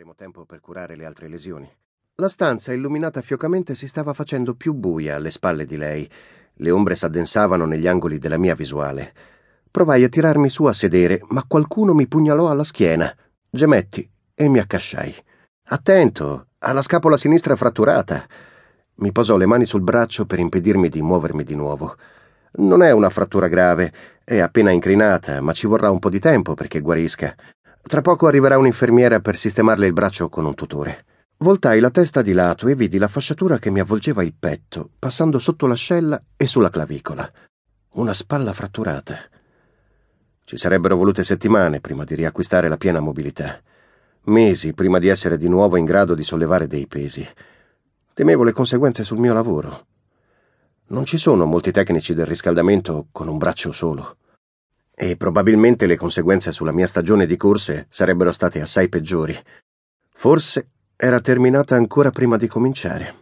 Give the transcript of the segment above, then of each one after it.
avremo tempo per curare le altre lesioni. La stanza illuminata fiocamente si stava facendo più buia alle spalle di lei. Le ombre s'addensavano negli angoli della mia visuale. Provai a tirarmi su a sedere, ma qualcuno mi pugnalò alla schiena. Gemetti e mi accasciai. Attento, ha la scapola sinistra fratturata. Mi posò le mani sul braccio per impedirmi di muovermi di nuovo. Non è una frattura grave, è appena incrinata, ma ci vorrà un po' di tempo perché guarisca. Tra poco arriverà un'infermiera per sistemarle il braccio con un tutore. Voltai la testa di lato e vidi la fasciatura che mi avvolgeva il petto, passando sotto l'ascella e sulla clavicola. Una spalla fratturata. Ci sarebbero volute settimane prima di riacquistare la piena mobilità. Mesi prima di essere di nuovo in grado di sollevare dei pesi. Temevo le conseguenze sul mio lavoro. Non ci sono molti tecnici del riscaldamento con un braccio solo. E probabilmente le conseguenze sulla mia stagione di corse sarebbero state assai peggiori. Forse era terminata ancora prima di cominciare.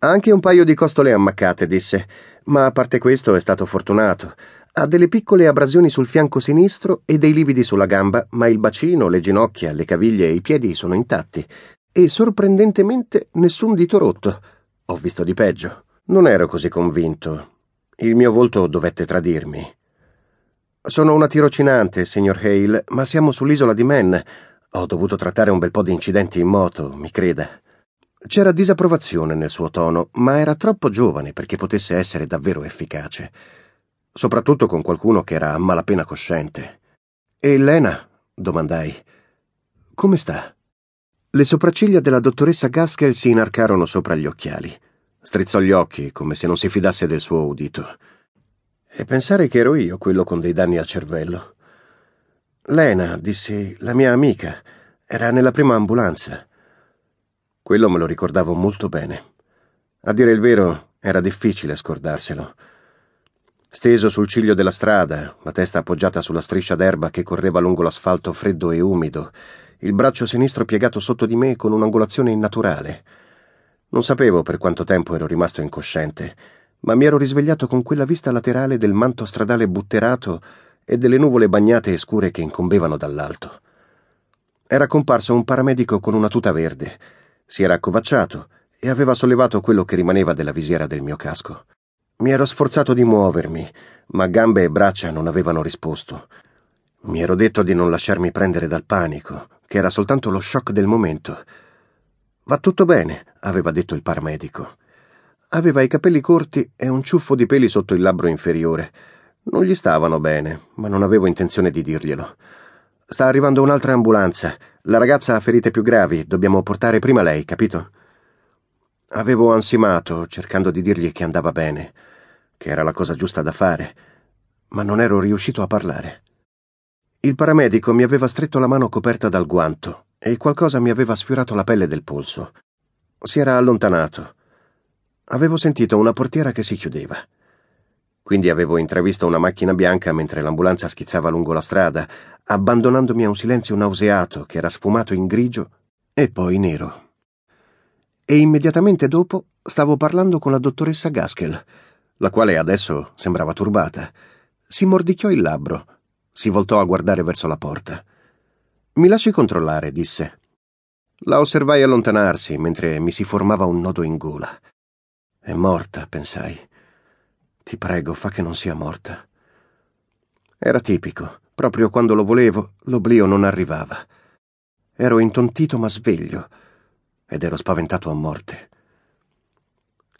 Anche un paio di costole ammaccate, disse, ma a parte questo è stato fortunato. Ha delle piccole abrasioni sul fianco sinistro e dei lividi sulla gamba, ma il bacino, le ginocchia, le caviglie e i piedi sono intatti. E sorprendentemente nessun dito rotto. Ho visto di peggio. Non ero così convinto. Il mio volto dovette tradirmi. Sono una tirocinante, signor Hale, ma siamo sull'isola di Man. Ho dovuto trattare un bel po' di incidenti in moto, mi creda. C'era disapprovazione nel suo tono, ma era troppo giovane perché potesse essere davvero efficace. Soprattutto con qualcuno che era a malapena cosciente. E Lena? domandai. Come sta? Le sopracciglia della dottoressa Gaskell si inarcarono sopra gli occhiali. Strizzò gli occhi come se non si fidasse del suo udito. E pensare che ero io quello con dei danni al cervello. Lena, dissi, la mia amica, era nella prima ambulanza. Quello me lo ricordavo molto bene. A dire il vero, era difficile scordarselo. Steso sul ciglio della strada, la testa appoggiata sulla striscia d'erba che correva lungo l'asfalto freddo e umido, il braccio sinistro piegato sotto di me con un'angolazione innaturale. Non sapevo per quanto tempo ero rimasto incosciente, ma mi ero risvegliato con quella vista laterale del manto stradale butterato e delle nuvole bagnate e scure che incombevano dall'alto. Era comparso un paramedico con una tuta verde. Si era accovacciato e aveva sollevato quello che rimaneva della visiera del mio casco. Mi ero sforzato di muovermi, ma gambe e braccia non avevano risposto. Mi ero detto di non lasciarmi prendere dal panico, che era soltanto lo shock del momento. Va tutto bene, aveva detto il paramedico. Aveva i capelli corti e un ciuffo di peli sotto il labbro inferiore. Non gli stavano bene, ma non avevo intenzione di dirglielo. Sta arrivando un'altra ambulanza. La ragazza ha ferite più gravi, dobbiamo portare prima lei, capito? Avevo ansimato, cercando di dirgli che andava bene, che era la cosa giusta da fare, ma non ero riuscito a parlare. Il paramedico mi aveva stretto la mano coperta dal guanto e qualcosa mi aveva sfiorato la pelle del polso. Si era allontanato. Avevo sentito una portiera che si chiudeva. Quindi avevo intravisto una macchina bianca mentre l'ambulanza schizzava lungo la strada, abbandonandomi a un silenzio nauseato che era sfumato in grigio e poi nero. E immediatamente dopo stavo parlando con la dottoressa Gaskell, la quale adesso sembrava turbata. Si mordicchiò il labbro, si voltò a guardare verso la porta. Mi lasci controllare, disse. La osservai allontanarsi mentre mi si formava un nodo in gola. È morta, pensai. Ti prego, fa che non sia morta. Era tipico. Proprio quando lo volevo, l'oblio non arrivava. Ero intontito ma sveglio ed ero spaventato a morte.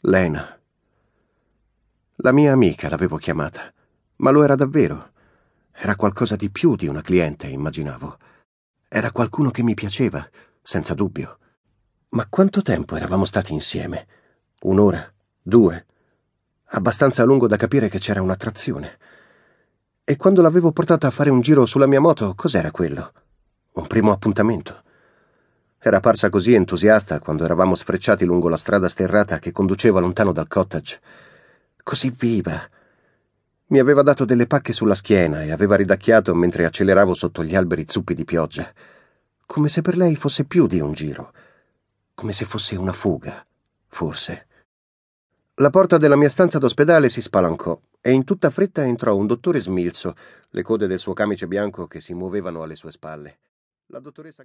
Lena. La mia amica l'avevo chiamata, ma lo era davvero. Era qualcosa di più di una cliente, immaginavo. Era qualcuno che mi piaceva, senza dubbio. Ma quanto tempo eravamo stati insieme? Un'ora? Due? Abbastanza a lungo da capire che c'era un'attrazione. E quando l'avevo portata a fare un giro sulla mia moto, cos'era quello? Un primo appuntamento. Era parsa così entusiasta quando eravamo sfrecciati lungo la strada sterrata che conduceva lontano dal cottage. Così viva. Mi aveva dato delle pacche sulla schiena e aveva ridacchiato mentre acceleravo sotto gli alberi zuppi di pioggia. Come se per lei fosse più di un giro. Come se fosse una fuga, forse. La porta della mia stanza d'ospedale si spalancò e in tutta fretta entrò un dottore smilzo, le code del suo camice bianco che si muovevano alle sue spalle. La dottoressa